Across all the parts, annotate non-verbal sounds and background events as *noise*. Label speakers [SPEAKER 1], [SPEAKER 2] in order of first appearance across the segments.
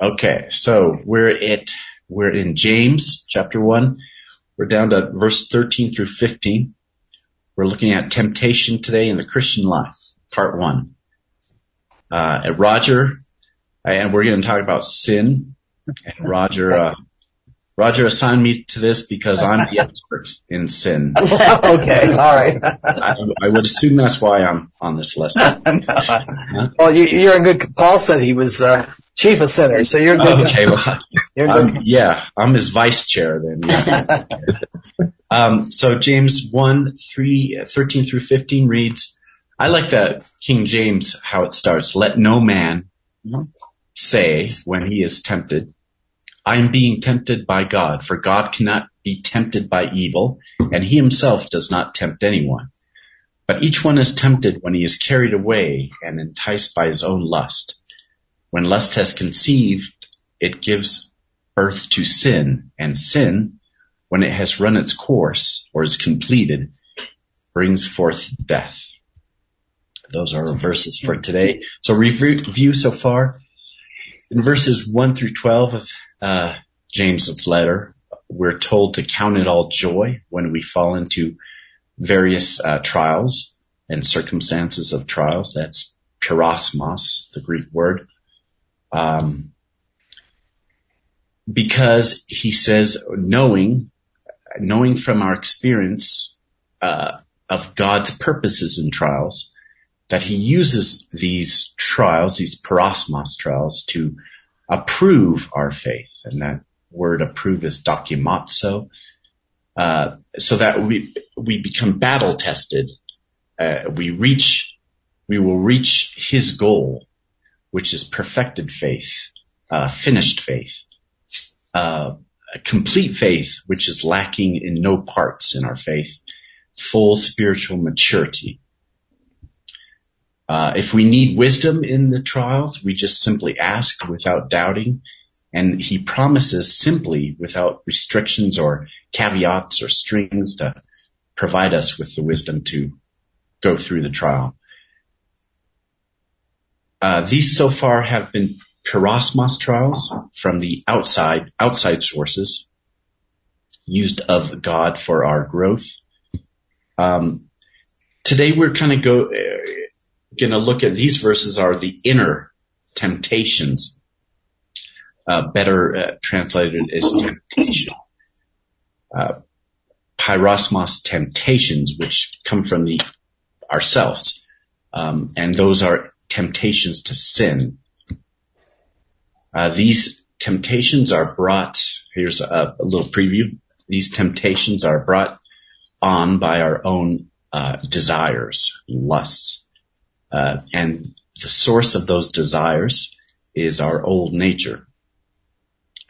[SPEAKER 1] Okay, so we're at we're in James chapter one. We're down to verse 13 through 15. We're looking at temptation today in the Christian life, part one. Uh, and Roger, and we're going to talk about sin. And Roger, uh, Roger assigned me to this because I'm the expert in sin. *laughs*
[SPEAKER 2] okay, all right.
[SPEAKER 1] I, I, would assume that's why I'm on this lesson. *laughs*
[SPEAKER 2] Well, you, are in good. Paul said he was uh, chief of sinners, so you're good.
[SPEAKER 1] Okay, well, *laughs* you're good. Um, yeah, I'm his vice chair then. Yeah. um, so James 1, 3, 13 through 15 reads, I like the King James how it starts. Let no man mm-hmm. say when he is tempted, I am being tempted by God, for God cannot be tempted by evil, and he himself does not tempt anyone. But each one is tempted when he is carried away and enticed by his own lust. When lust has conceived, it gives birth to sin, and sin, when it has run its course or is completed, brings forth death. Those are verses for today. So review so far. In verses 1 through 12 of uh, James's letter, we're told to count it all joy when we fall into various uh, trials and circumstances of trials. That's peirasmos, the Greek word. Um, because he says, knowing, knowing from our experience uh, of God's purposes in trials, that he uses these trials, these peirasmos trials, to approve our faith. And that word approve is dokimazo. Uh, so that we, we become battle tested. Uh, we reach, we will reach his goal, which is perfected faith, uh, finished faith, uh, complete faith, which is lacking in no parts in our faith, full spiritual maturity. Uh, if we need wisdom in the trials, we just simply ask without doubting. And he promises simply without restrictions or caveats or strings to provide us with the wisdom to go through the trial. Uh, these so far have been peirasmos trials from the outside, outside sources used of God for our growth. Um, today we're kind of go, going to look at these verses are the inner temptations. Uh, better uh, translated as temptation. Uh, peirasmos temptations, which come from the ourselves, um, and those are temptations to sin. Uh, these temptations are brought. Here's a, a, little preview. These temptations are brought on by our own uh, desires, lusts. Uh, and the source of those desires is our old nature,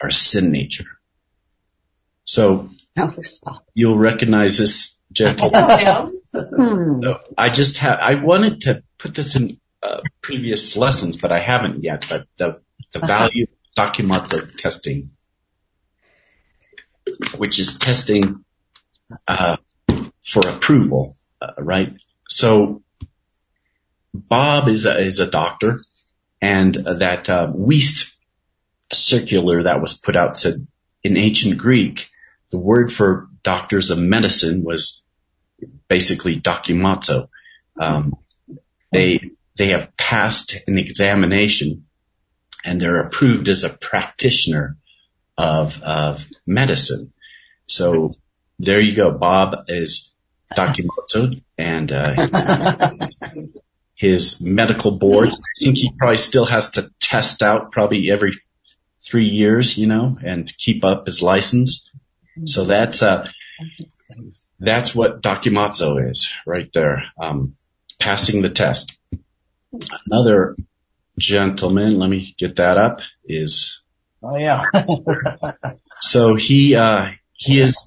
[SPEAKER 1] our sin nature. So you'll recognize this gentle. Hmm. I just have, I wanted to put this in uh, previous lessons, but I haven't yet. But the, the value of dokimazo testing, which is testing uh, for approval, uh, right? So Bob is a, is a doctor, and that uh, Wuest circular that was put out said in ancient Greek, the word for doctors of medicine was basically dokimazo. Um, they they have passed an examination and they're approved as a practitioner of of medicine. So there you go. Bob is dokimazo and uh, *laughs* his medical board. I think he probably still has to test out probably every three years, you know, and keep up his license. So that's, uh, that's what dokimazo is right there. Um, passing the test. Another gentleman, let me get that up, is.
[SPEAKER 2] Oh yeah. *laughs*
[SPEAKER 1] so he, uh, he is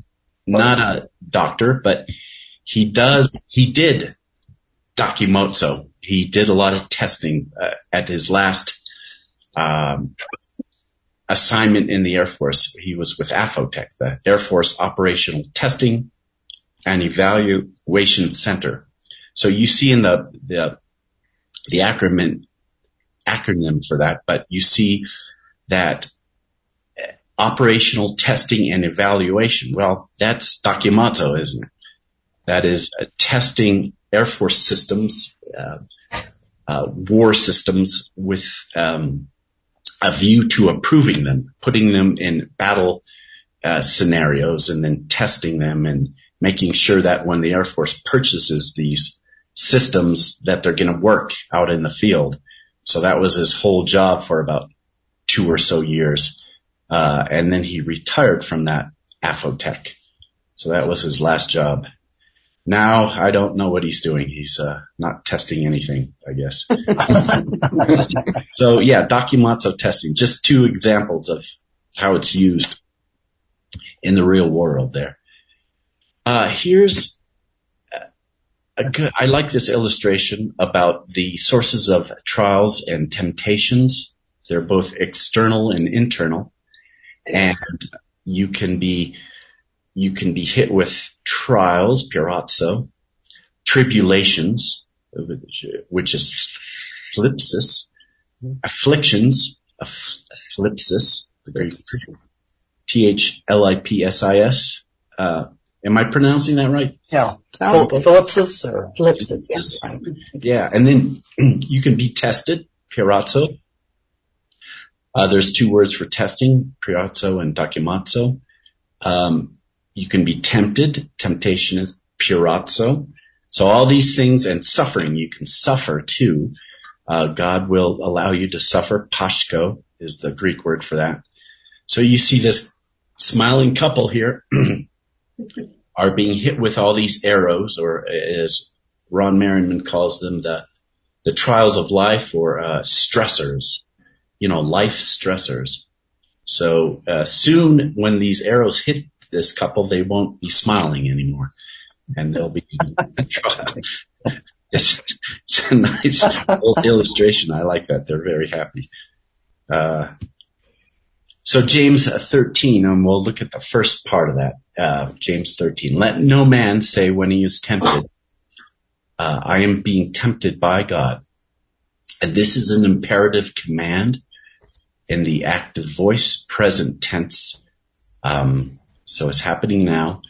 [SPEAKER 1] not a doctor, but he does, he did dokimazo he did a lot of testing uh, at his last um, assignment in the Air Force. He was with AFOTEC, the Air Force Operational Testing and Evaluation Center. So you see in the the, the acronym acronym for that, but you see that operational testing and evaluation, well, that's dokimazo, isn't it? That is uh, testing Air Force systems, uh, uh, war systems with um, a view to approving them, putting them in battle uh, scenarios and then testing them and making sure that when the Air Force purchases these systems that they're going to work out in the field. So that was his whole job for about two or so years. Uh, and then he retired from that AFOTEC. So that was his last job. Now I don't know what he's doing. He's uh, not testing anything, I guess. *laughs* so yeah, Dokimazo testing. Just two examples of how it's used in the real world there. Uh, here's good, I like this illustration about the sources of trials and temptations. They're both external and internal. And you can be you can be hit with trials, peirazo, tribulations, which is thlipsis, afflictions, thlipsis, T-H-L-I-P-S-I-S. Uh, am I pronouncing that right?
[SPEAKER 2] Yeah. Thlipsis or?
[SPEAKER 3] Thlipsis, yes.
[SPEAKER 1] Yeah, and then *clears throat* you can be tested, peirazo. Uh, there's two words for testing, peirazo and dokimazo. Um, you can be tempted. Temptation is peirazo. So all these things and suffering, you can suffer too. Uh, God will allow you to suffer. Pascho is the Greek word for that. So you see this smiling couple here *clears throat* are being hit with all these arrows, or as Ron Merriman calls them, the the trials of life or uh, stressors, you know, life stressors. So uh, soon, when these arrows hit this couple, they won't be smiling anymore. And they'll be, *laughs* it's, it's a nice old illustration. I like that. They're very happy. Uh, so James 13, and we'll look at the first part of that. Uh, James 13. Let no man say when he is tempted, uh, I am being tempted by God. And this is an imperative command in the active voice, present tense. Um, so it's happening now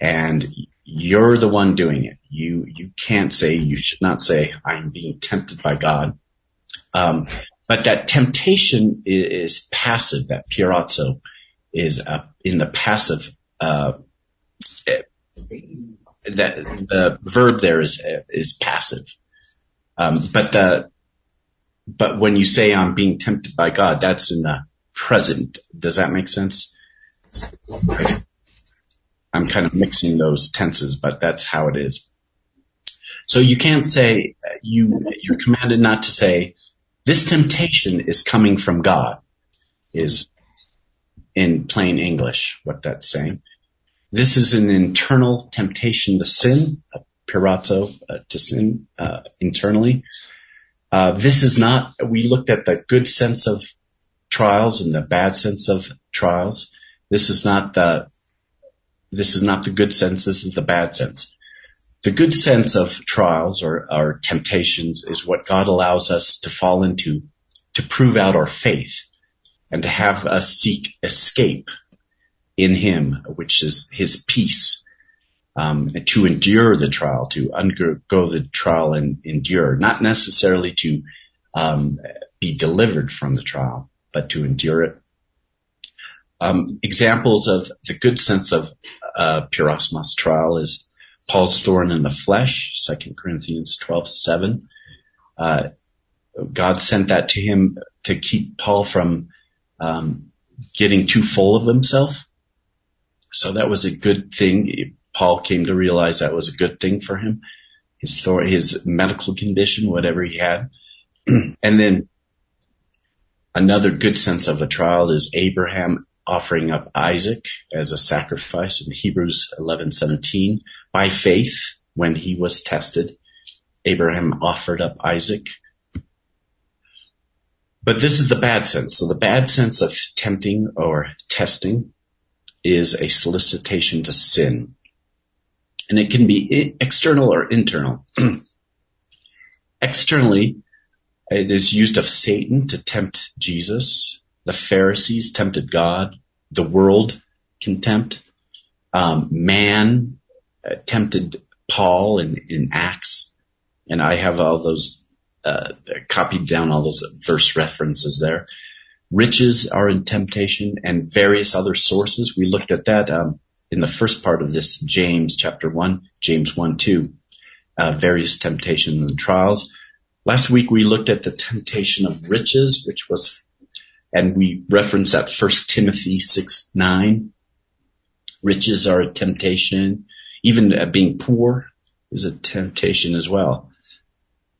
[SPEAKER 1] and you're the one doing it. You, you can't say, you should not say, I'm being tempted by God. Um, but that temptation is, is passive, that peirazo is uh, in the passive, uh, that the verb there is, is passive. Um, but, uh, but when you say I'm being tempted by God, that's in the present. Does that make sense? I'm kind of mixing those tenses, but that's how it is. So you can't say you you're commanded not to say this temptation is coming from God is in plain English what that's saying. This is an internal temptation to sin, a peirazo uh, to sin uh, internally. Uh, this is not. We looked at the good sense of trials and the bad sense of trials. This is not the, this is not the good sense. This is the bad sense. The good sense of trials or, or temptations is what God allows us to fall into to prove out our faith and to have us seek escape in Him, which is His peace, um, to endure the trial, to undergo the trial and endure, not necessarily to um, be delivered from the trial, but to endure it um, examples of the good sense of uh, peirasmos trial is Paul's thorn in the flesh, 2 Corinthians 12, 7. Uh, God sent that to him to keep Paul from um, getting too full of himself. So that was a good thing. Paul came to realize that was a good thing for him. His his medical condition, whatever he had. *clears throat* and then another good sense of a trial is Abraham offering up Isaac as a sacrifice in Hebrews 11:17 by faith when he was tested Abraham offered up Isaac but this is the bad sense so the bad sense of tempting or testing is a solicitation to sin and it can be external or internal *clears throat* externally it is used of Satan to tempt Jesus the Pharisees tempted God. The world can tempt. Um, man uh, tempted Paul in, in Acts. And I have all those, uh, copied down all those verse references there. Riches are in temptation and various other sources. We looked at that, um, in the first part of this James chapter one, James one, two, uh, various temptations and trials. Last week we looked at the temptation of riches, which was, and we referenced that first Timothy six, nine. Riches are a temptation. Even uh, being poor is a temptation as well.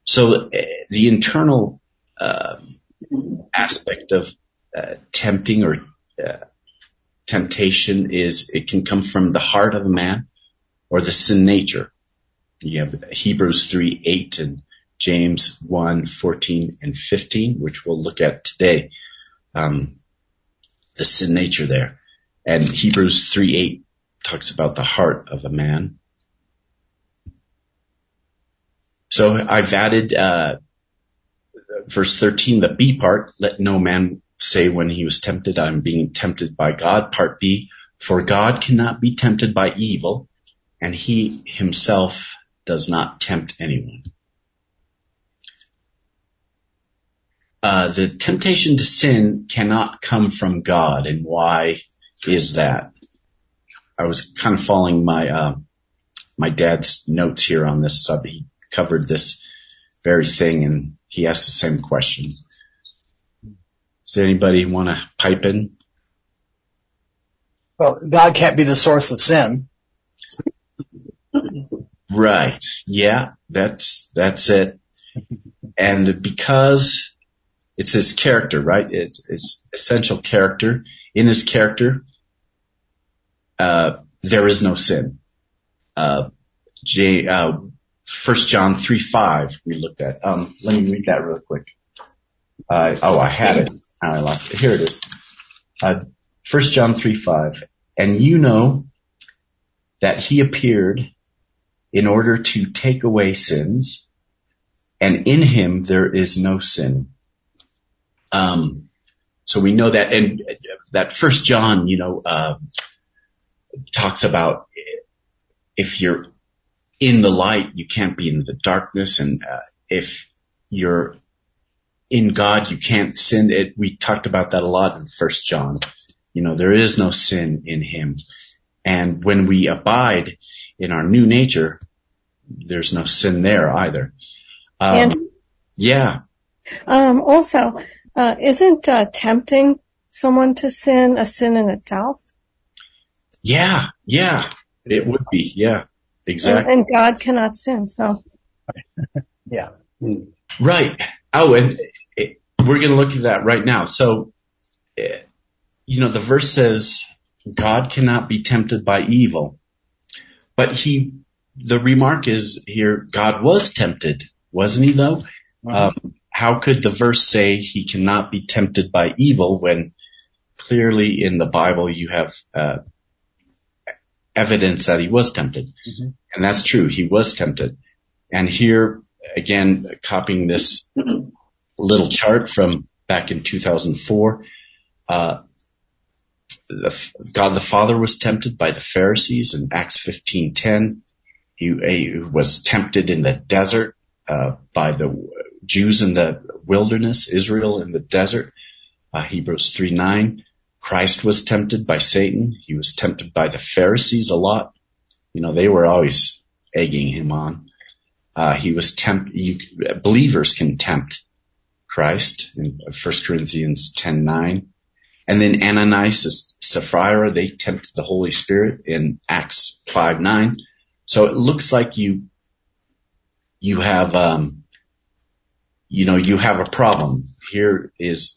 [SPEAKER 1] So uh, the internal uh, aspect of uh, tempting or uh, temptation is it can come from the heart of a man or the sin nature. You have Hebrews 3, 8 and James 1, 14 and 15, which we'll look at today. Um, the sin nature there. And Hebrews 3, 8 talks about the heart of a man. So I've added, uh, verse 13, the B part, let no man say when he was tempted, I'm being tempted by God. Part B, for God cannot be tempted by evil and he himself does not tempt anyone. Uh, the temptation to sin cannot come from God and why is that? I was kind of following my, uh, my dad's notes here on this sub. He covered this very thing and he asked the same question. Does anybody want to pipe in?
[SPEAKER 2] Well, God can't be the source of sin.
[SPEAKER 1] Right. Yeah, that's, that's it. And because it's his character, right? It's, it's essential character. In his character, uh, there is no sin. Uh, J, uh, first John 3, 5 we looked at. Um, let me read that real quick. Uh, oh, I had it. I lost it. Here it is. Uh, 1 John 3, 5. And you know that he appeared in order to take away sins, and in him there is no sin. Um, so we know that, and that First John, you know, uh, talks about if you're in the light, you can't be in the darkness, and uh, if you're in God, you can't sin. It, we talked about that a lot in First John. You know, there is no sin in Him, and when we abide in our new nature, there's no sin there either. Um,
[SPEAKER 3] and
[SPEAKER 1] yeah.
[SPEAKER 3] Um, also, uh, isn't uh, tempting someone to sin a sin in itself?
[SPEAKER 1] Yeah, yeah, it would be. Yeah, exactly.
[SPEAKER 3] And, and God cannot sin, so. *laughs*
[SPEAKER 2] yeah.
[SPEAKER 1] Right. Oh, and it, we're going to look at that right now. So, eh, you know, the verse says God cannot be tempted by evil, but he, the remark is here, God was tempted, wasn't he though? Um, how could the verse say he cannot be tempted by evil when clearly in the Bible you have, uh, evidence that he was tempted. Mm-hmm. And that's true. He was tempted. And here again, copying this little chart from back in 2004, uh, the, God the Father was tempted by the Pharisees in Acts 15:10. He, he, was tempted in the desert uh, by the Jews in the wilderness, Israel in the desert. Uh, Hebrews 3:9. Christ was tempted by Satan. He was tempted by the Pharisees a lot. You know, they were always egging him on. Uh, he was tempt, you, believers can tempt Christ in 1 Corinthians 10, 9. And then Ananias and Sapphira, they tempted the Holy Spirit in Acts 5, 9. So it looks like you, you have, um, you know, you have a problem. Here is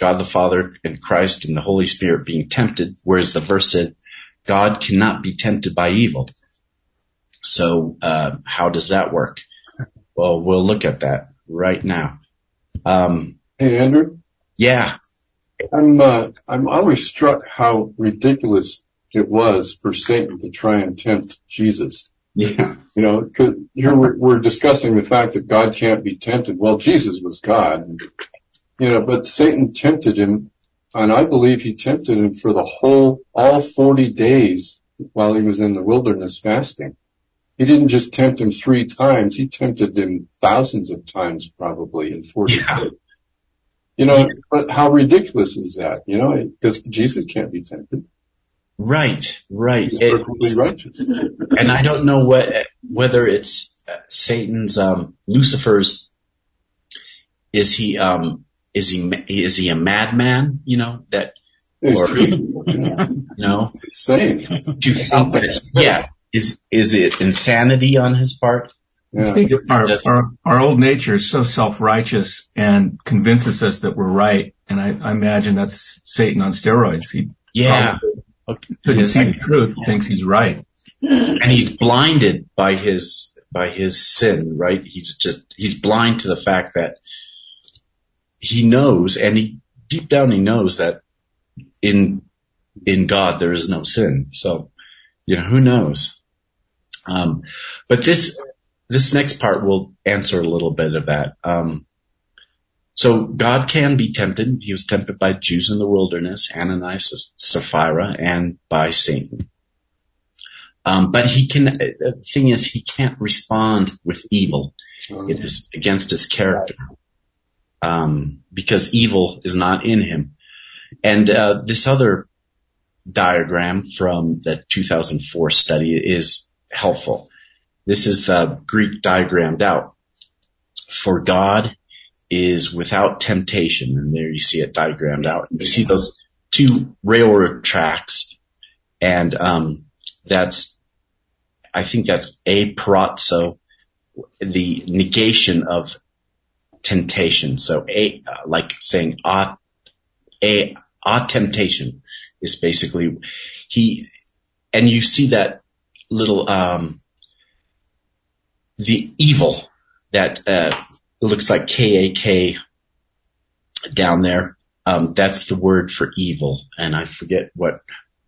[SPEAKER 1] God the Father and Christ and the Holy Spirit being tempted, whereas the verse said, God cannot be tempted by evil. So, uh, how does that work? Well, we'll look at that right now. Um,
[SPEAKER 4] hey, Andrew.
[SPEAKER 1] Yeah.
[SPEAKER 4] I'm, uh, I'm always struck how ridiculous it was for Satan to try and tempt Jesus.
[SPEAKER 1] Yeah.
[SPEAKER 4] You know, cause here we're, we're discussing the fact that God can't be tempted. Well, Jesus was God. You know, but Satan tempted him and I believe he tempted him for the whole, all 40 days while he was in the wilderness fasting. He didn't just tempt him three times, he tempted him thousands of times probably in 40
[SPEAKER 1] Yeah.
[SPEAKER 4] days. You know, but how ridiculous is that? You know, because Jesus can't be tempted.
[SPEAKER 1] Right, right.
[SPEAKER 4] He's perfectly righteous.
[SPEAKER 1] and I don't know what whether it's Satan's um, Lucifer's. Is he um is he is he a madman? You know that Or-.
[SPEAKER 4] You know, it's insane.
[SPEAKER 1] do you think that yeah is is it insanity on his part?
[SPEAKER 5] I think our, our, our old nature is so self-righteous and convinces us that we're right. And I, I imagine that's Satan on steroids. He
[SPEAKER 1] Yeah,
[SPEAKER 5] probably couldn't see the truth, thinks he's right.
[SPEAKER 1] and he's blinded by his by his sin. Right? He's just he's blind to the fact that he knows, and he deep down he knows that in in God there is no sin. So you know who knows. Um, but this this next part will answer a little bit of that. Um, so God can be tempted. He was tempted by Jews in the wilderness, Ananias, Sapphira, and by Satan. Um, but he can. The thing is, he can't respond with evil. It is against his character, um, because evil is not in him. And uh, this other diagram from the 2004 study is helpful. This is the Greek diagrammed out. For God is without temptation, and there you see it diagrammed out. You see those two railroad tracks, and um, that's, I think that's a parazzo, the negation of temptation. So a, uh, like saying a, a, a temptation is basically he, and you see that little, um, the evil that, uh, looks like K-A-K down there. Um, that's the word for evil. And I forget what,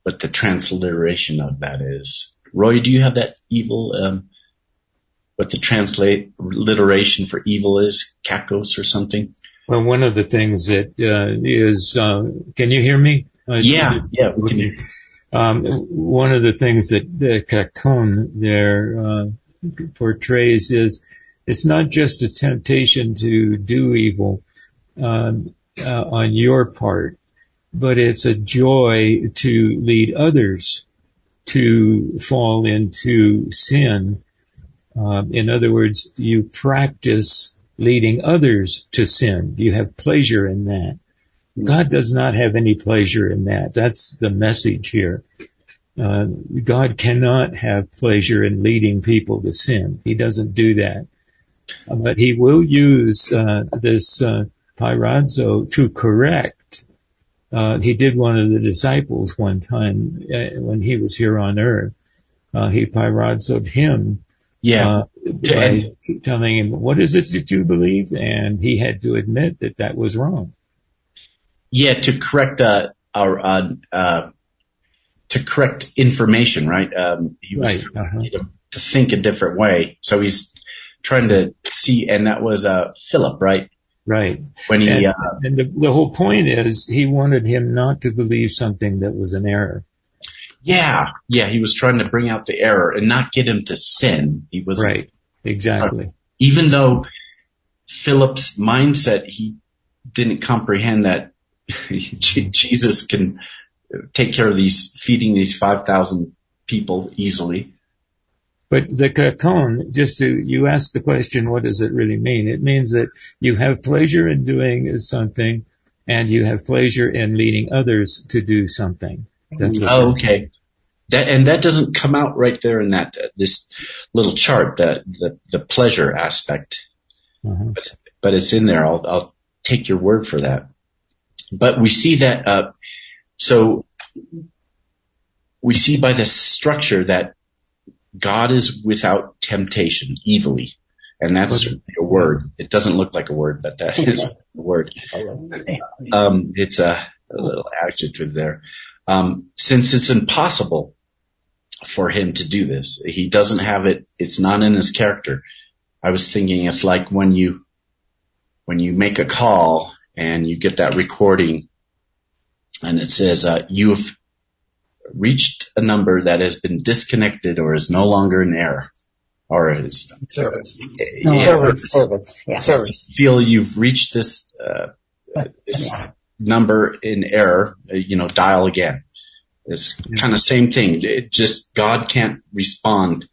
[SPEAKER 1] what the transliteration of that is. Roy, do you have that evil, um, what the transliteration for evil is? Kakos or something?
[SPEAKER 6] Well, one of the things that uh, is, uh, can you hear me? Uh,
[SPEAKER 1] Yeah, yeah, we can
[SPEAKER 6] Okay. Um, one of the things that the Kakon there uh, portrays is it's not just a temptation to do evil um, uh, on your part, but it's a joy to lead others to fall into sin. Um, in other words, you practice leading others to sin. You have pleasure in that. God does not have any pleasure in that. That's the message here. Uh, God cannot have pleasure in leading people to sin. He doesn't do that. Uh, but he will use uh, this uh, peirazo to correct. Uh, he did one of the disciples one time uh, when he was here on earth. Uh, he pyrazoed him
[SPEAKER 1] Yeah.
[SPEAKER 6] uh, by telling him, what is it that you believe? And he had to admit that that was wrong.
[SPEAKER 1] Yeah, to correct uh, our uh, uh, to correct information, right? Um, he was
[SPEAKER 6] Right. Uh-huh.
[SPEAKER 1] to, to think a different way, so he's trying to see, and that was uh, Philip, right?
[SPEAKER 6] Right.
[SPEAKER 1] When he
[SPEAKER 6] And,
[SPEAKER 1] uh,
[SPEAKER 6] and the, the whole point is he wanted him not to believe something that was an error.
[SPEAKER 1] yeah, yeah, he was trying to bring out the error and not get him to sin. He was
[SPEAKER 6] Right. Exactly.
[SPEAKER 1] even though Philip's mindset, he didn't comprehend that *laughs* Jesus can take care of these, feeding these 5,000 people easily.
[SPEAKER 6] But the kakon, just to, you asked the question, what does it really mean? It means that you have pleasure in doing something and you have pleasure in leading others to do something. That's
[SPEAKER 1] Oh, okay. That, and that doesn't come out right there in that, uh, this little chart, the, the, the pleasure aspect,
[SPEAKER 6] uh-huh.
[SPEAKER 1] but it's in there. I'll, I'll take your word for that. But we see that, uh, so we see by this structure that God is without temptation, evilly. And that's a word. It doesn't look like a word, but that is *laughs* a word. Um, it's a, a little adjective there. Um, since it's impossible for him to do this, he doesn't have it. It's not in his character. I was thinking it's like when you, when you make a call and you get that recording and it says, uh, you have reached a number that has been disconnected or is no longer in error or is
[SPEAKER 2] Service.
[SPEAKER 1] yeah,
[SPEAKER 2] Service.
[SPEAKER 7] Service, yeah.
[SPEAKER 2] Service.
[SPEAKER 1] feel you've reached this, uh, this number in error, uh, you know, dial again. It's kind of same thing. It just God can't respond.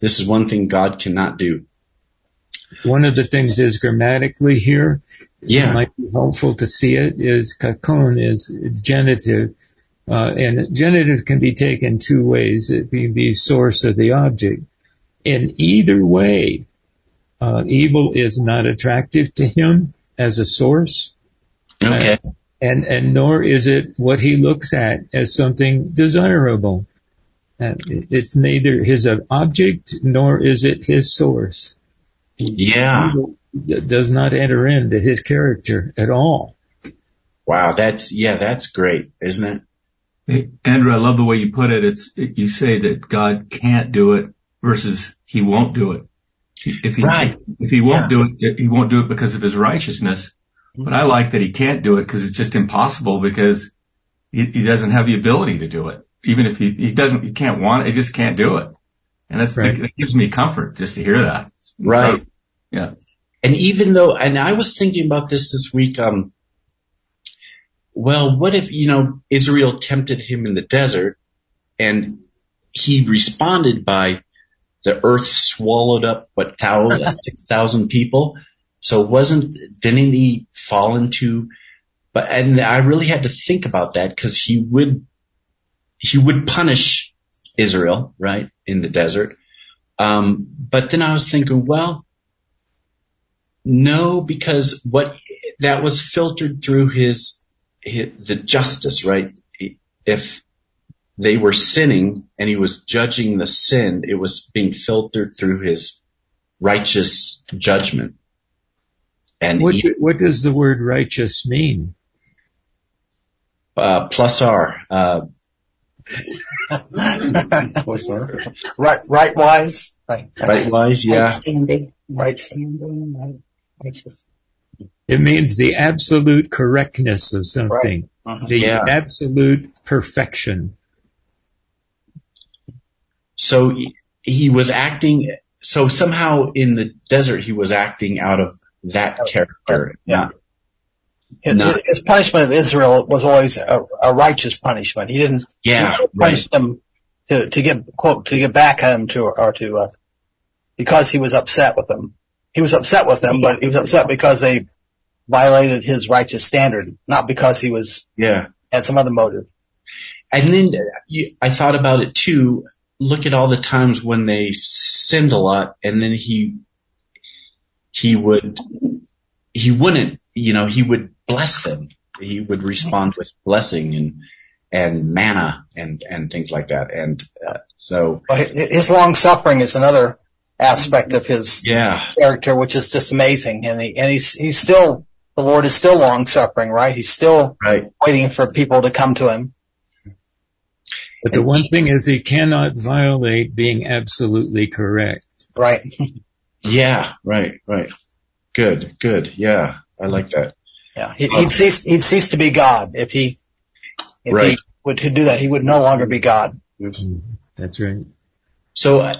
[SPEAKER 1] This is one thing God cannot do.
[SPEAKER 6] One of the things is grammatically here.
[SPEAKER 1] Yeah.
[SPEAKER 6] It might be helpful to see it is kakon is it's genitive. Uh, and genitive can be taken two ways. It can be source of the object. In either way, uh, evil is not attractive to him as a source.
[SPEAKER 1] Okay.
[SPEAKER 6] and and nor is it what he looks at as something desirable. Uh, it's neither his object nor is it his source.
[SPEAKER 1] Yeah.
[SPEAKER 6] Does not enter into his character at all.
[SPEAKER 1] Wow. That's, yeah, that's great, isn't it?
[SPEAKER 5] Hey, Andrew, I love the way you put it. It's, it, you say that God can't do it versus he won't do it. If he,
[SPEAKER 1] Right.
[SPEAKER 5] if he won't
[SPEAKER 1] Yeah.
[SPEAKER 5] do it, he won't do it because of his righteousness. But I like that he can't do it because it's just impossible because he, he doesn't have the ability to do it. Even if he, he doesn't, he can't want it, he just can't do it. And that's,
[SPEAKER 6] Right.
[SPEAKER 5] that gives me comfort just to hear that.
[SPEAKER 1] Right.
[SPEAKER 5] Yeah.
[SPEAKER 1] And even though, and I was thinking about this this week, um, well, what if, you know, Israel tempted him in the desert and he responded by the earth swallowed up, what, *laughs* thousand, 6,000 people? So wasn't, didn't he fall into, but, and I really had to think about that because he would, he would punish Israel, right, in the desert. Um, but then I was thinking, well, no, because what that was filtered through his, his the justice, right? If they were sinning and he was judging the sin, it was being filtered through his righteous judgment. And
[SPEAKER 6] What
[SPEAKER 1] he,
[SPEAKER 6] what does the word righteous mean?
[SPEAKER 1] uh, plus R, uh,
[SPEAKER 2] right, right wise. Right.
[SPEAKER 1] right wise,
[SPEAKER 7] Right
[SPEAKER 1] yeah,
[SPEAKER 7] standing,
[SPEAKER 2] Right.
[SPEAKER 7] right standing, right, righteous.
[SPEAKER 6] It means the absolute correctness of something,
[SPEAKER 2] Mhm.
[SPEAKER 6] the
[SPEAKER 1] Yeah.
[SPEAKER 6] absolute perfection.
[SPEAKER 1] so he, he was acting, so somehow in the desert he was acting out of that character,
[SPEAKER 2] Yeah.
[SPEAKER 1] not
[SPEAKER 2] His, his punishment of Israel was always a, a righteous punishment. He didn't
[SPEAKER 1] Yeah,
[SPEAKER 2] he didn't
[SPEAKER 1] right.
[SPEAKER 2] punish them to, to get quote to get back at him to or to uh, because he was upset with them. He was upset with them, but he was upset because they violated his righteous standard, not because he was
[SPEAKER 1] Yeah.
[SPEAKER 2] had some other motive.
[SPEAKER 1] And then I thought about it too. Look at all the times when they sinned a lot and then he, he would, he wouldn't, you know, he would bless them. He would respond with blessing and, and manna and, and things like that. And, uh, so,
[SPEAKER 2] But his long suffering is another aspect of his
[SPEAKER 1] yeah,
[SPEAKER 2] character, which is just amazing. And he and he's he's still the Lord is still long suffering, right? He's still
[SPEAKER 1] right.
[SPEAKER 2] waiting for people to come to him.
[SPEAKER 6] But the one thing is he cannot violate being absolutely correct.
[SPEAKER 2] Right. *laughs*
[SPEAKER 1] Yeah, right, right. Good, good. Yeah, I like that.
[SPEAKER 2] Yeah. He, he'd cease he'd cease to be God if he if
[SPEAKER 1] Right.
[SPEAKER 2] he would to do that. He would no longer be God.
[SPEAKER 4] Mm-hmm.
[SPEAKER 6] That's right.
[SPEAKER 1] So,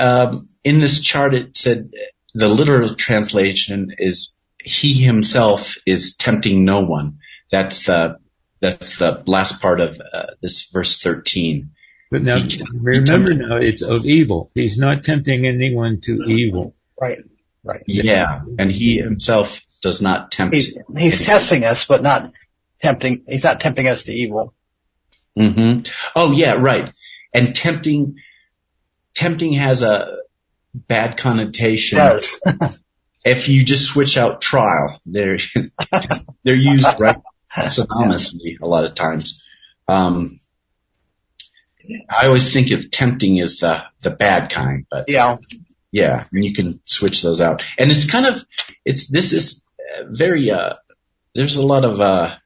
[SPEAKER 1] um, in this chart, it said the literal translation is he himself is tempting no one. That's the that's the last part of uh, this verse 13.
[SPEAKER 6] But now,
[SPEAKER 1] He can-
[SPEAKER 6] remember now, it's of evil. He's not tempting anyone to evil.
[SPEAKER 2] Right. Right.
[SPEAKER 1] Yeah, and he himself does not tempt.
[SPEAKER 2] He's he's testing us, but not tempting. He's not tempting us to evil.
[SPEAKER 1] hmm Oh yeah, right. And tempting, tempting has a bad connotation.
[SPEAKER 2] Does. *laughs*
[SPEAKER 1] if you just switch out trial, they're *laughs* they're used right synonymously a lot of times. Um, I always think of tempting as the the bad kind, but
[SPEAKER 2] Yeah.
[SPEAKER 1] yeah, and you can switch those out. And it's kind of it's this is very uh there's a lot of uh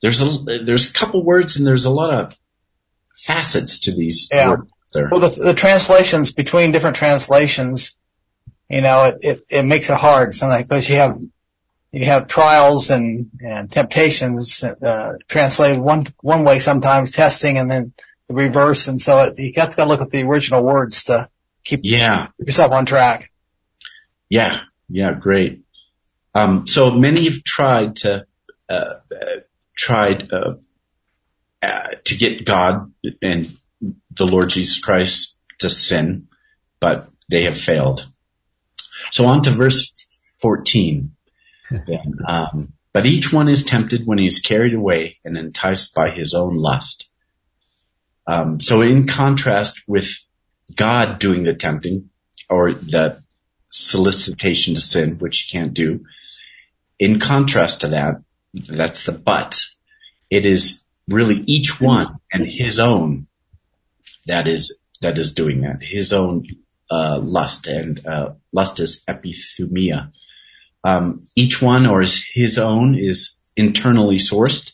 [SPEAKER 1] there's a there's a couple words and there's a lot of facets to these
[SPEAKER 2] Yeah.
[SPEAKER 1] words there.
[SPEAKER 2] Well, the, the translations between different translations, you know, it, it, it makes it hard sometimes because you have, you have trials and, and temptations, uh, translated one, one way sometimes, testing and then the reverse. And so it, you got to look at the original words to keep
[SPEAKER 1] Yeah.
[SPEAKER 2] yourself on track.
[SPEAKER 1] Yeah. Yeah. Great. Um, so many have tried to, uh, uh, tried, uh, uh, to get God and the Lord Jesus Christ to sin, but they have failed. So on to verse 14 *laughs* then. Um, but each one is tempted when he is carried away and enticed by his own lust. Um, so in contrast with God doing the tempting or the solicitation to sin, which he can't do, in contrast to that, that's the but. It is really each one and his own that is that is doing that. His own uh, lust and uh, lust is epithumia. Um, each one or is his own is internally sourced.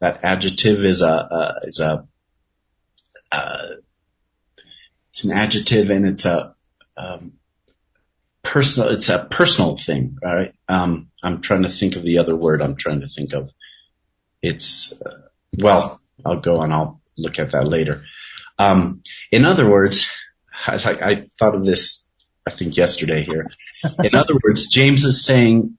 [SPEAKER 1] That adjective is a, is a uh, it's an adjective and it's a um, personal. It's a personal thing, right? Um, I'm trying to think of the other word. I'm trying to think of. It's uh, well, I'll go and I'll look at that later. Um, in other words, I, I thought of this, I think yesterday here. In other *laughs* words, James is saying,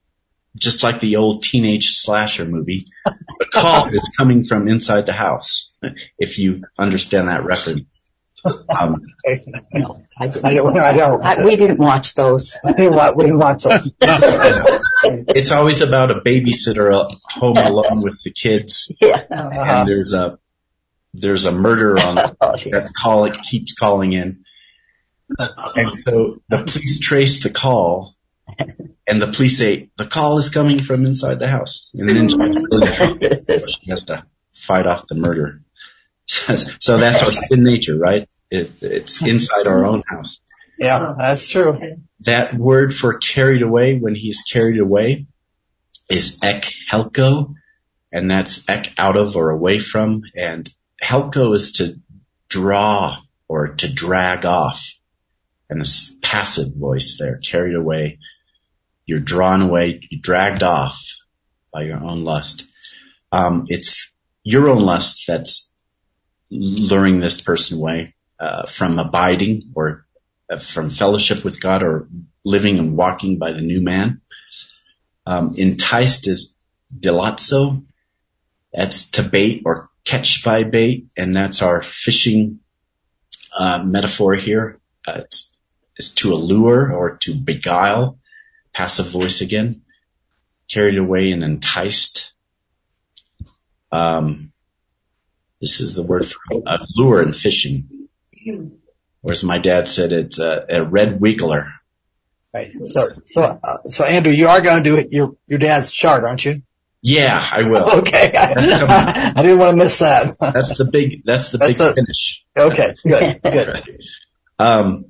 [SPEAKER 1] just like the old teenage slasher movie, the call is coming from inside the house. If you understand that reference. Um,
[SPEAKER 7] No, I
[SPEAKER 2] I don't, I don't.
[SPEAKER 7] I, we didn't watch those. *laughs*
[SPEAKER 2] We didn't watch, we didn't watch those. *laughs*
[SPEAKER 1] it's always about a babysitter home alone with the kids,
[SPEAKER 7] Yeah.
[SPEAKER 2] Uh-huh.
[SPEAKER 1] and there's a there's a murder on *laughs*
[SPEAKER 7] Oh, dear.
[SPEAKER 1] that call it keeps calling in. And so the police trace the call and the police say the call is coming from inside the house. And then she's really in. So she has to fight off the murder. *laughs* So that's our sin nature, right? It, it's inside our own house.
[SPEAKER 2] Yeah, that's true.
[SPEAKER 1] That word for carried away when he's carried away is ek helko and that's ek out of or away from and helko is to draw or to drag off. And this passive voice there carried away. You're drawn away you're dragged off by your own lust. Um, it's your own lust that's luring this person away uh, from abiding or uh, from fellowship with God or living and walking by the new man. Um, enticed is deleazo that's to bait or catch by bait, and that's our fishing uh, metaphor here. Uh, it's, it's to allure or to beguile. Passive voice again. Carried away and enticed. Um, this is the word for uh, lure in fishing. Or as my dad said, it's a, a red wiggler.
[SPEAKER 2] Right. So, so, uh, so Andrew, you are going to do it, your, your dad's chart, aren't you?
[SPEAKER 1] Yeah, I will. *laughs*
[SPEAKER 2] Okay. *laughs* I, I didn't want to miss that.
[SPEAKER 1] That's the big, that's the
[SPEAKER 2] That's
[SPEAKER 1] big
[SPEAKER 2] a-
[SPEAKER 1] finish.
[SPEAKER 2] Okay. Good. Good.
[SPEAKER 1] Um,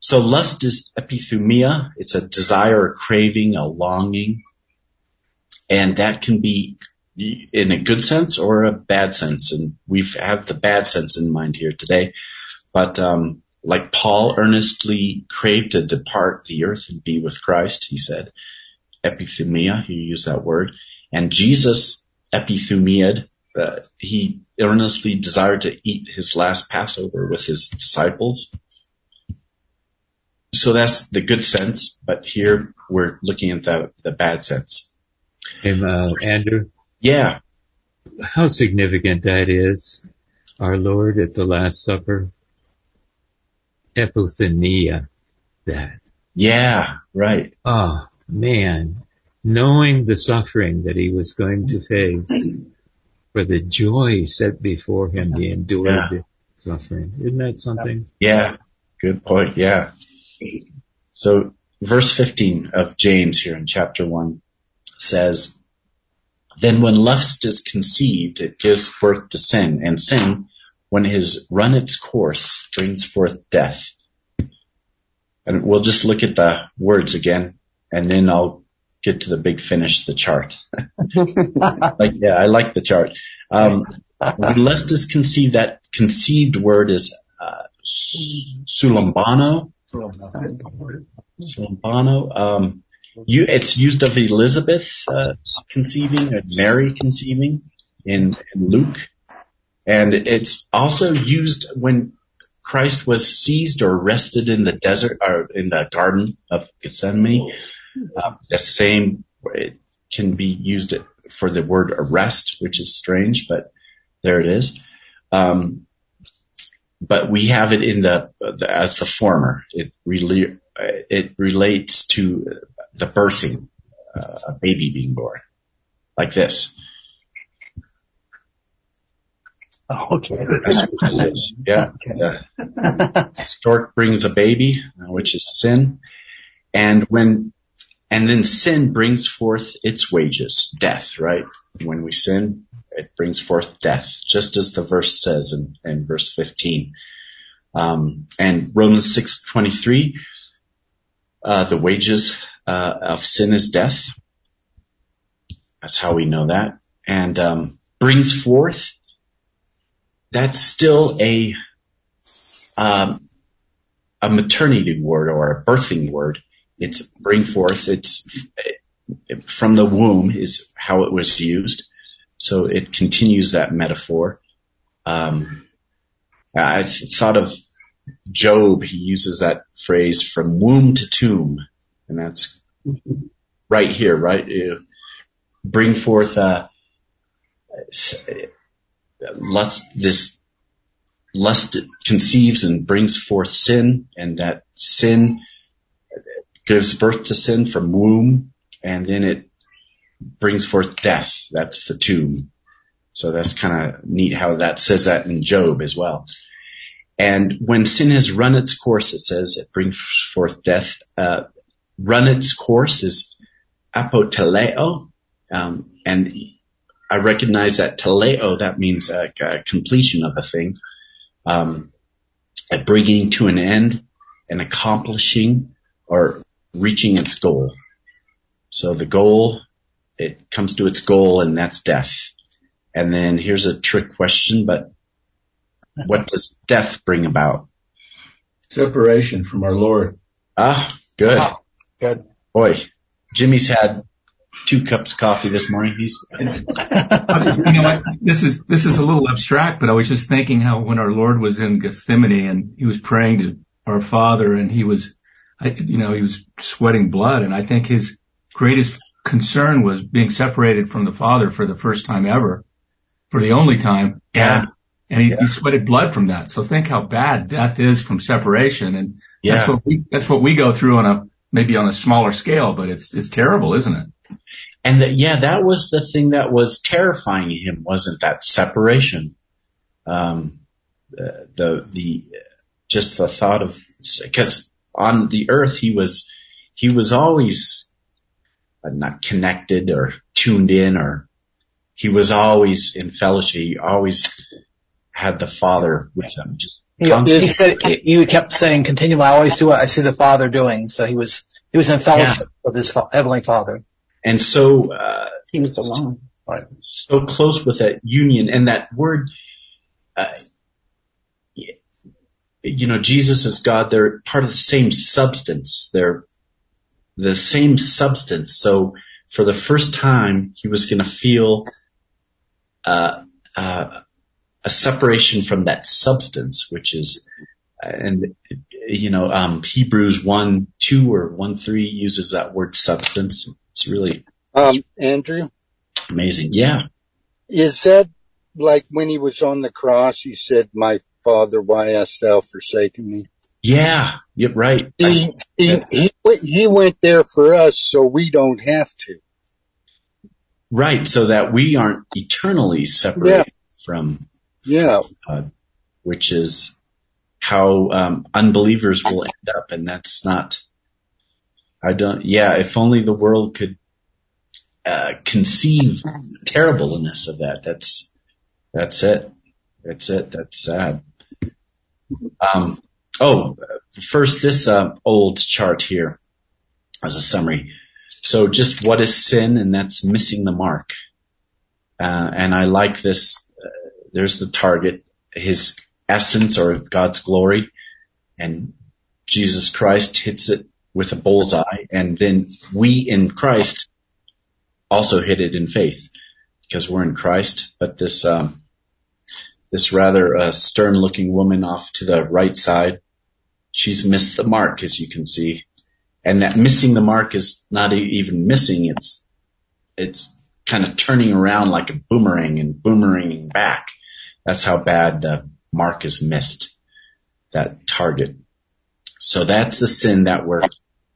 [SPEAKER 1] so lust is epithumia. It's a desire, a craving, a longing. And that can be in a good sense or a bad sense. And we've have the bad sense in mind here today. But, um, like Paul earnestly craved to depart the earth and be with Christ, he said, epithumia, he used that word. And Jesus epithumiad, uh, he earnestly desired to eat his last Passover with his disciples. So that's the good sense, but here we're looking at the, the bad sense.
[SPEAKER 6] And, uh, Andrew,
[SPEAKER 1] Yeah,
[SPEAKER 6] how significant that is. Our Lord at the Last Supper, epithumia, that.
[SPEAKER 1] yeah, right.
[SPEAKER 6] Oh man, knowing the suffering that he was going to face for the joy set before him, he endured
[SPEAKER 1] Yeah.
[SPEAKER 6] the suffering. Isn't that something?
[SPEAKER 1] Yeah, good point. Yeah. So verse 15 of James here in chapter 1 says, Then when lust is conceived, it gives birth to sin, and sin, when it has run its course, brings forth death. And we'll just look at the words again, and then I'll get to the big finish, the chart. *laughs* like, yeah, I like the chart. Um, is conceived, that conceived word is uh, sulambano. Sulambano. Um, You, it's used of Elizabeth uh, conceiving, and Mary conceiving in, in Luke, and it's also used when Christ was seized or arrested in the desert or in the Garden of Gethsemane. Uh, the same it can be used for the word arrest, which is strange, but there it is. Um, but we have it in the, the as the former. It really it relates to the birthing, uh, a baby being born, like this.
[SPEAKER 2] Oh, okay.
[SPEAKER 1] That's what it is. Yeah.
[SPEAKER 2] Okay.
[SPEAKER 1] yeah. Stork brings a baby, uh, which is sin, and when and then sin brings forth its wages, death. Right? When we sin, it brings forth death, just as the verse says in, in verse 15. Um, and Romans 6:23, uh, the wages uh, of sin is death. That's how we know that. And um, brings forth. That's still a um, a maternity word or a birthing word. It's bring forth. It's from the womb is how it was used. So it continues that metaphor. Um, I thought of Job. He uses that phrase from womb to tomb, and that's right here, right? You bring forth uh, lust. This lust conceives and brings forth sin, and that sin gives birth to sin from womb, and then it brings forth death. That's the tomb. So that's kind of neat how that says that in Job as well. And when sin has run its course, it says it brings forth death. Uh, run its course is apoteleo, um, and I recognize that teleo that means a, a completion of a thing, um, a bringing to an end, and accomplishing or reaching its goal. So the goal, it comes to its goal, and that's death. And then here's a trick question, but what does death bring about?
[SPEAKER 5] Separation from our Lord.
[SPEAKER 1] Ah, good.
[SPEAKER 2] Wow. Good.
[SPEAKER 1] Boy, Jimmy's had two cups of coffee this morning. He's *laughs*
[SPEAKER 5] you know what? This is this is a little abstract, but I was just thinking how when our Lord was in Gethsemane and he was praying to our Father and he was, I, you know, he was sweating blood, and I think his greatest concern was being separated from the Father for the first time ever, for the only time,
[SPEAKER 1] Yeah.
[SPEAKER 5] and and he,
[SPEAKER 1] Yeah.
[SPEAKER 5] he sweated blood from that. So think how bad death is from separation, and
[SPEAKER 1] Yeah.
[SPEAKER 5] that's what we that's what we go through on a maybe on a smaller scale, but it's it's terrible, isn't it?
[SPEAKER 1] And that, yeah, that was the thing that was terrifying him, wasn't that separation? Um, uh, the, the, just the thought of, cause on the earth he was, he was always uh, not connected or tuned in or he was always in fellowship. He always had the father with him. Just
[SPEAKER 2] He, he said, you kept saying continually, I always do what I see the Father doing. So he was, he was in fellowship with his fa- Heavenly Father.
[SPEAKER 1] and so, uh,
[SPEAKER 7] He was alone.
[SPEAKER 1] so close with that union and that word, uh, you know, Jesus is God. They're part of the same substance. They're the same substance. So for the first time, he was going to feel, uh, uh, a separation from that substance, which is, and you know, um, Hebrews one, two or one, three uses that word substance. It's really
[SPEAKER 8] Um, Andrew,
[SPEAKER 1] amazing. Yeah.
[SPEAKER 8] is that like when he was on the cross, he said, my father, why hast thou forsaken me?
[SPEAKER 1] Yeah. You're right.
[SPEAKER 8] He, he, he, went- he went there for us so we don't have to.
[SPEAKER 1] Right, so that we aren't eternally separated from
[SPEAKER 8] Yeah.
[SPEAKER 1] God, which is how um, unbelievers will end up, and that's not. I don't. Yeah, if only the world could uh, conceive the terribleness of that. That's that's it. That's it. That's sad. Um, oh, first this uh, old chart here as a summary. So just what is sin, and that's missing the mark. Uh, and I like this. Uh, there's the target, his essence or God's glory, and Jesus Christ hits it with a bullseye, and then we in Christ also hit it in faith because we're in Christ. But this um, this rather uh, stern-looking woman off to the right side, she's missed the mark, as you can see, and that missing the mark is not even missing; it's it's kind of turning around like a boomerang and boomeranging back. That's how bad the mark is missed, that target. So that's the sin that we're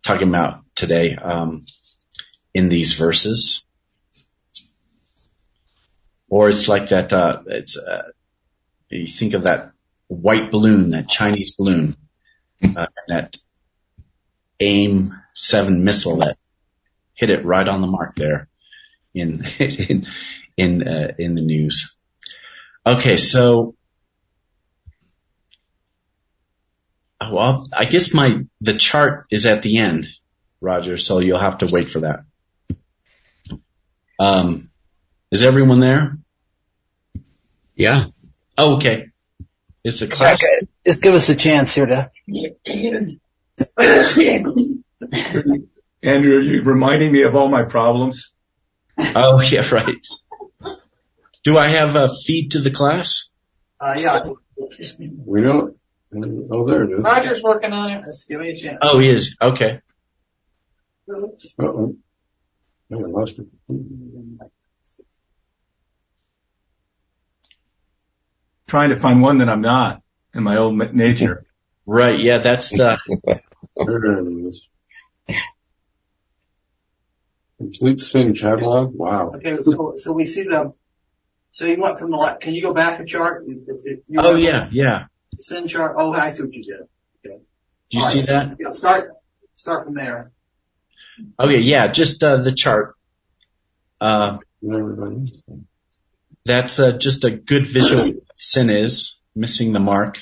[SPEAKER 1] talking about today um, in these verses. Or it's like that. Uh, it's uh, you think of that white balloon, that Chinese balloon, uh, that AIM seven missile that hit it right on the mark there in *laughs* in in, uh, in the news. Okay, so well, I guess my the chart is at the end, Roger. So you'll have to wait for that. Um, is everyone there?
[SPEAKER 6] Yeah.
[SPEAKER 1] Oh, okay. Is the class?
[SPEAKER 2] Okay, just give us a chance here to.
[SPEAKER 5] Andrew, you're reminding me of all my problems.
[SPEAKER 1] Oh, *laughs* yeah, right. Do I have a feed to the class?
[SPEAKER 2] Uh, yeah.
[SPEAKER 4] We don't. Oh, there it is.
[SPEAKER 2] Roger's working on it. Just give me a chance.
[SPEAKER 1] Oh, he is. Okay.
[SPEAKER 4] Uh-oh. I lost it.
[SPEAKER 5] Trying to find one that I'm not in my old nature.
[SPEAKER 1] Right. Yeah, that's the.
[SPEAKER 4] There it is. Complete sin catalog. Wow.
[SPEAKER 2] Okay, so, so we see the, so you went from the left, can you go back a chart? If- if you
[SPEAKER 1] Oh,
[SPEAKER 2] went
[SPEAKER 1] yeah, yeah.
[SPEAKER 2] Sin chart, oh, I see what you did. Okay.
[SPEAKER 1] Do you see that?
[SPEAKER 2] Yeah, start, start from there.
[SPEAKER 1] Okay, yeah, just uh, the chart. Uh, that's uh, just a good visual. Of what Sin is missing the mark.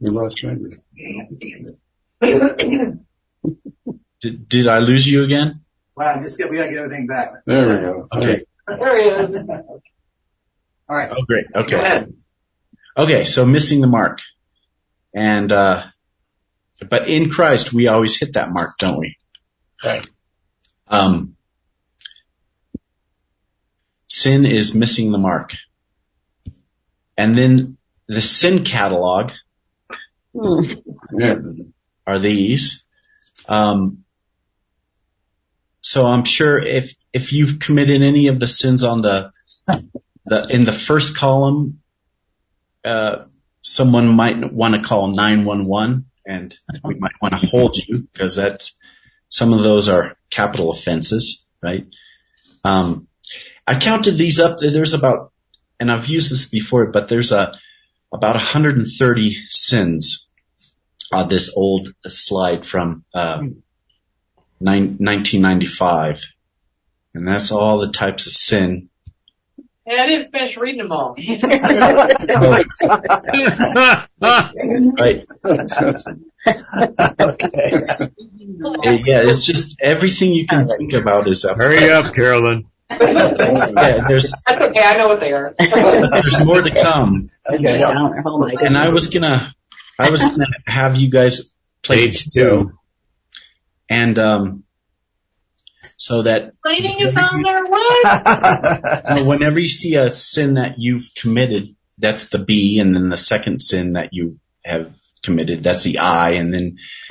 [SPEAKER 4] We lost Andrew.
[SPEAKER 1] Did, did I lose you again?
[SPEAKER 2] Wow, just get, we gotta get everything back.
[SPEAKER 4] There we go.
[SPEAKER 1] Okay.
[SPEAKER 2] There he is. All right.
[SPEAKER 1] Oh, great.
[SPEAKER 2] Go
[SPEAKER 1] Okay.
[SPEAKER 2] ahead.
[SPEAKER 1] Okay, so missing the mark. And, uh, but in Christ, we always hit that mark, don't we?
[SPEAKER 2] Right.
[SPEAKER 1] Um, sin is missing the mark. And then the sin catalog
[SPEAKER 4] Yeah.
[SPEAKER 1] are these. Um, so I'm sure if, if you've committed any of the sins on the, the, in the first column, uh, someone might want to call 911 and we might want to hold you because that's, some of those are capital offenses, right? Um, I counted these up. There's about, and I've used this before, but there's a, about 130 sins on this old slide from, uh, nine, 1995. And that's all the types of sin.
[SPEAKER 9] Yeah, I didn't finish reading them all. *laughs*
[SPEAKER 1] Right.
[SPEAKER 2] Okay.
[SPEAKER 1] Yeah, it's just everything you can think about is up.
[SPEAKER 6] Hurry up, Carolyn.
[SPEAKER 1] Yeah, there's,
[SPEAKER 9] That's okay, I know what they are.
[SPEAKER 1] there's more to come.
[SPEAKER 2] Okay.
[SPEAKER 7] Oh my
[SPEAKER 1] And I was gonna, I was gonna have you guys play
[SPEAKER 6] Page two.
[SPEAKER 1] and, um, so that
[SPEAKER 9] Cleaning is on their way. *laughs*
[SPEAKER 1] uh, whenever you see a sin that you've committed, that's the B, and then the second sin that you have committed, that's the I, and then *laughs*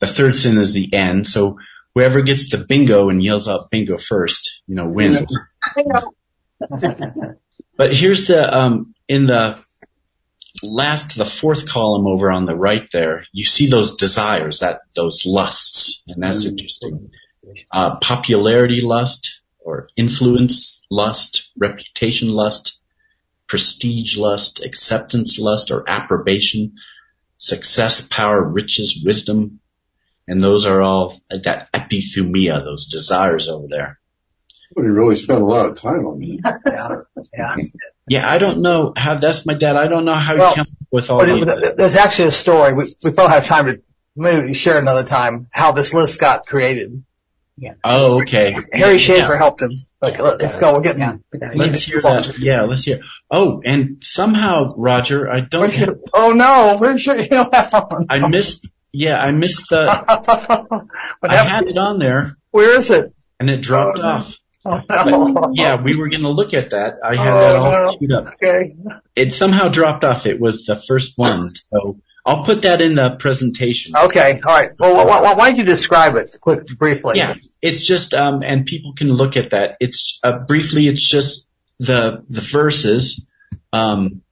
[SPEAKER 1] the third sin is the N. So whoever gets the bingo and yells out bingo first, you know, wins. *laughs* But here's the um in the last the fourth column over on the right there, you see those desires, that those lusts, and that's interesting. Uh popularity lust or influence lust, reputation lust, prestige lust, acceptance lust or approbation, success, power, riches, wisdom, and those are all like that epithumia, those desires over there.
[SPEAKER 4] Somebody really spent a lot of time on me. *laughs*
[SPEAKER 2] Yeah.
[SPEAKER 1] Yeah, I don't know how that's my dad. I don't know how
[SPEAKER 2] Well,
[SPEAKER 1] he came up with all
[SPEAKER 2] But
[SPEAKER 1] these.
[SPEAKER 2] there's actually a story. We, we probably have time to maybe share another time how this list got created. Yeah.
[SPEAKER 1] Oh, okay.
[SPEAKER 2] Harry Schaefer helped him. But let, us go. We're getting.
[SPEAKER 1] Let's hear that. Yeah, let's hear. Oh, and somehow, Roger, I don't have,
[SPEAKER 2] Oh no, we're sure *laughs* you don't have one.
[SPEAKER 1] I missed, yeah, I missed the, *laughs* I had it on there
[SPEAKER 2] Where is it?
[SPEAKER 1] and it dropped off. *laughs*
[SPEAKER 2] Oh,
[SPEAKER 1] yeah, we were going to look at that. I had that all queued up.
[SPEAKER 2] Okay.
[SPEAKER 1] It somehow dropped off. It was the first one. So I'll put that in the presentation.
[SPEAKER 2] Okay. All right. Well, why, why, why don't you describe it quick, briefly?
[SPEAKER 1] Yeah, it's just, um, and people can look at that. It's, uh, briefly, it's just the, the verses, um,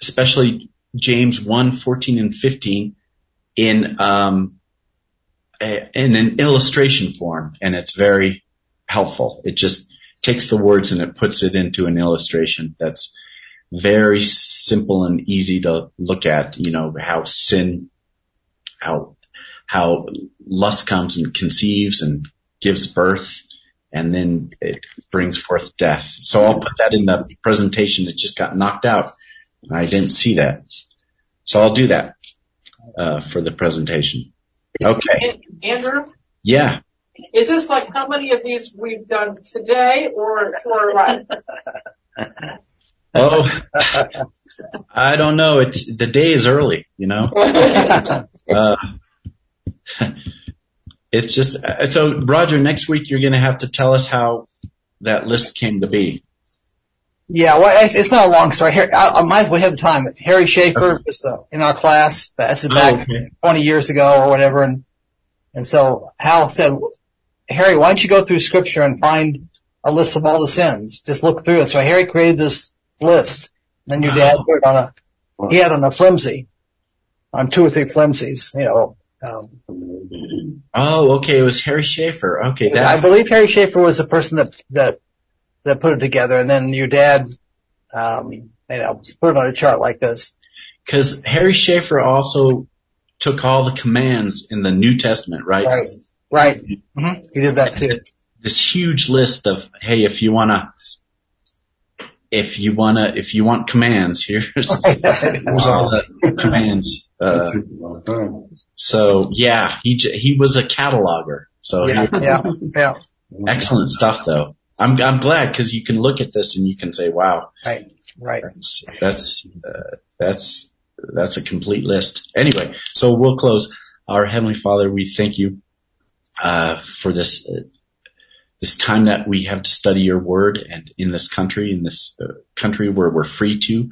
[SPEAKER 1] especially James 1, 14 and 15 in, um, a, in an illustration form. And it's very helpful. It just takes the words and it puts it into an illustration that's very simple and easy to look at, you know, how sin, how, how lust comes and conceives and gives birth and then it brings forth death. So I'll put that in the presentation. It just got knocked out. I didn't see that. So I'll do that, uh, for the presentation. Okay.
[SPEAKER 9] Andrew,
[SPEAKER 1] Yeah.
[SPEAKER 9] is this like how many of these we've done today or, or what? *laughs*
[SPEAKER 1] Oh, I don't know. It's, the day is early, you know? *laughs* Uh, it's just, uh, so Roger, next week you're going to have to tell us how that list came to be.
[SPEAKER 2] Yeah, well, it's, it's not a long story. Here, I, I might we have time. Harry Schaefer was uh, in our class. This is back
[SPEAKER 1] Oh, okay.
[SPEAKER 2] 20 years ago or whatever, and and so Hal said, Harry, why don't you go through Scripture and find a list of all the sins? Just look through it. So Harry created this list. Then your dad put it on a he had on a flimsy, on two or three flimsies, you know. Um,
[SPEAKER 1] Oh, okay. It was Harry Schaefer. Okay.
[SPEAKER 2] I believe Harry Schaefer was the person that that that put it together, and then your dad, um, you know, put it on a chart like this.
[SPEAKER 1] cause Harry Schaefer also took all the commands in the New Testament, right?
[SPEAKER 2] Right. Right. hmm He did that too.
[SPEAKER 1] This huge list of, hey, if you wanna, if you wanna, if you want commands, here's, *laughs* here's all the commands. Uh, so yeah, he, he was a cataloger. So
[SPEAKER 2] yeah, yeah, yeah.
[SPEAKER 1] excellent stuff though. I'm, I'm glad cause you can look at this and you can say, wow,
[SPEAKER 2] Right, right.
[SPEAKER 1] That's that's uh, that's that's a complete list. Anyway, so we'll close. Our heavenly Father, we thank you uh, for this uh, this time that we have to study your word, and in this country, in this uh, country where we're free to,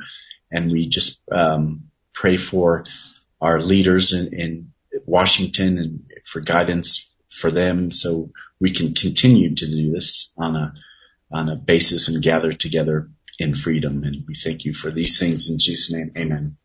[SPEAKER 1] and we just um, pray for our leaders in, in Washington and for guidance for them, so we can continue to do this on a on a basis and gather together in freedom. And we thank you for these things in Jesus' name. Amen.